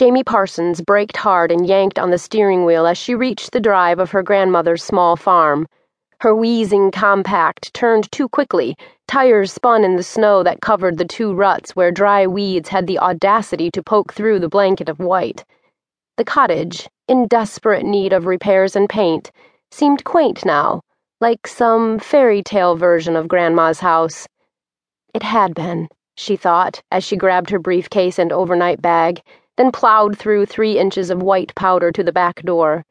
Jamie Parsons braked hard and yanked on the steering wheel as she reached the drive of her grandmother's small farm. Her wheezing compact turned too quickly, tires spun in the snow that covered the two ruts where dry weeds had the audacity to poke through the blanket of white. The cottage, in desperate need of repairs and paint, seemed quaint now, like some fairy tale version of Grandma's house. It had been, she thought, as she grabbed her briefcase and overnight bag then plowed through three inches of white powder to the back door.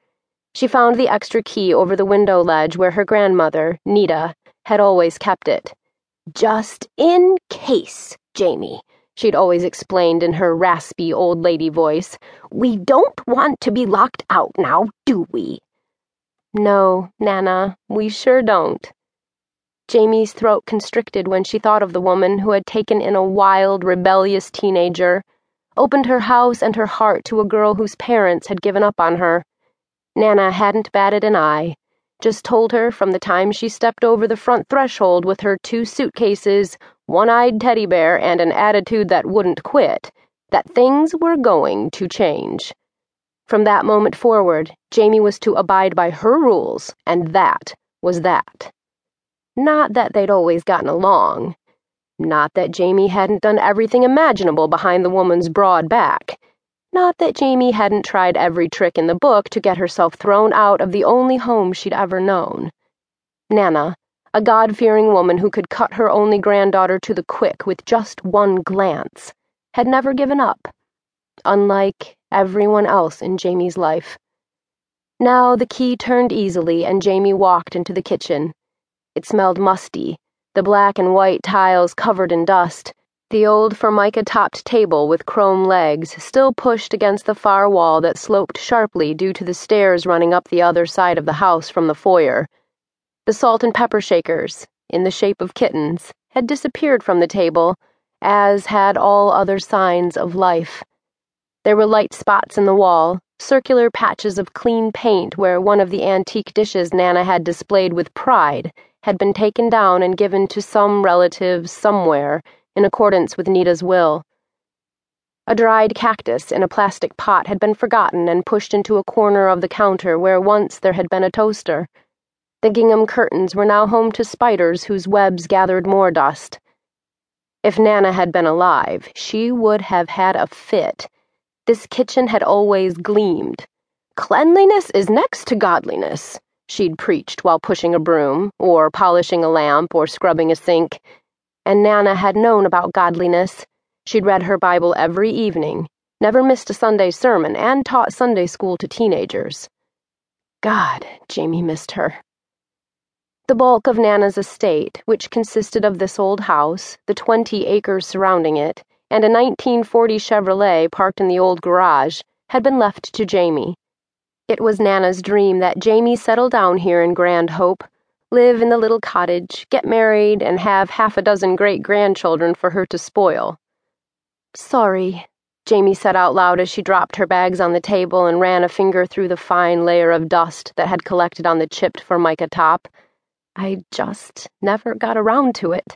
She found the extra key over the window ledge where her grandmother, Nita, had always kept it. Just in case, Jamie, she'd always explained in her raspy old lady voice. We don't want to be locked out now, do we? No, Nana, we sure don't. Jamie's throat constricted when she thought of the woman who had taken in a wild, rebellious teenager opened her house and her heart to a girl whose parents had given up on her. Nana hadn't batted an eye, just told her from the time she stepped over the front threshold with her two suitcases, one eyed teddy bear, and an attitude that wouldn't quit, that things were going to change. From that moment forward, Jamie was to abide by her rules, and that was that. Not that they'd always gotten along. Not that Jamie hadn't done everything imaginable behind the woman's broad back. Not that Jamie hadn't tried every trick in the book to get herself thrown out of the only home she'd ever known. Nana, a God fearing woman who could cut her only granddaughter to the quick with just one glance, had never given up, unlike everyone else in Jamie's life. Now the key turned easily and Jamie walked into the kitchen. It smelled musty the black and white tiles covered in dust, the old formica topped table with chrome legs still pushed against the far wall that sloped sharply due to the stairs running up the other side of the house from the foyer. The salt and pepper shakers, in the shape of kittens, had disappeared from the table, as had all other signs of life. There were light spots in the wall, circular patches of clean paint where one of the antique dishes Nana had displayed with pride had been taken down and given to some relative somewhere in accordance with Nita's will. A dried cactus in a plastic pot had been forgotten and pushed into a corner of the counter where once there had been a toaster. The gingham curtains were now home to spiders whose webs gathered more dust. If Nana had been alive, she would have had a fit. This kitchen had always gleamed. Cleanliness is next to godliness she'd preached while pushing a broom, or polishing a lamp, or scrubbing a sink. And Nana had known about godliness. She'd read her Bible every evening, never missed a Sunday sermon, and taught Sunday school to teenagers. God, Jamie missed her. The bulk of Nana's estate, which consisted of this old house, the 20 acres surrounding it, and a 1940 Chevrolet parked in the old garage, had been left to Jamie. It was Nana's dream that Jamie settle down here in Grand Hope, live in the little cottage, get married, and have half a dozen great grandchildren for her to spoil. Sorry, Jamie said out loud as she dropped her bags on the table and ran a finger through the fine layer of dust that had collected on the chipped formica top. I just never got around to it.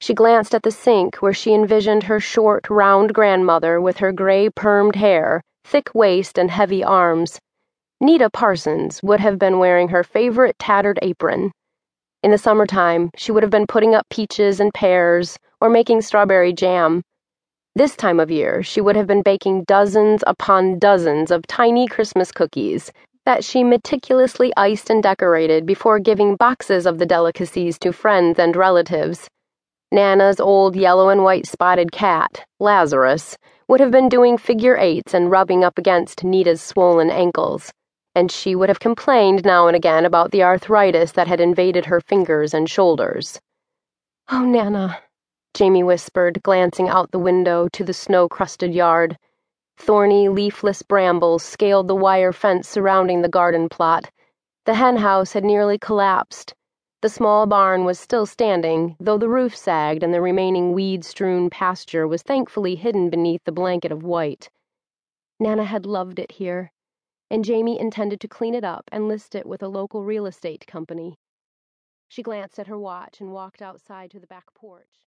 She glanced at the sink where she envisioned her short, round grandmother with her gray permed hair thick waist, and heavy arms. Nita Parsons would have been wearing her favorite tattered apron. In the summertime, she would have been putting up peaches and pears or making strawberry jam. This time of year, she would have been baking dozens upon dozens of tiny Christmas cookies that she meticulously iced and decorated before giving boxes of the delicacies to friends and relatives. Nana's old yellow and white spotted cat, Lazarus, would have been doing figure eights and rubbing up against Nita's swollen ankles, and she would have complained now and again about the arthritis that had invaded her fingers and shoulders. Oh, Nana, Jamie whispered, glancing out the window to the snow crusted yard. Thorny, leafless brambles scaled the wire fence surrounding the garden plot. The hen house had nearly collapsed the small barn was still standing, though the roof sagged and the remaining weed strewn pasture was thankfully hidden beneath the blanket of white. Nana had loved it here, and Jamie intended to clean it up and list it with a local real estate company. She glanced at her watch and walked outside to the back porch.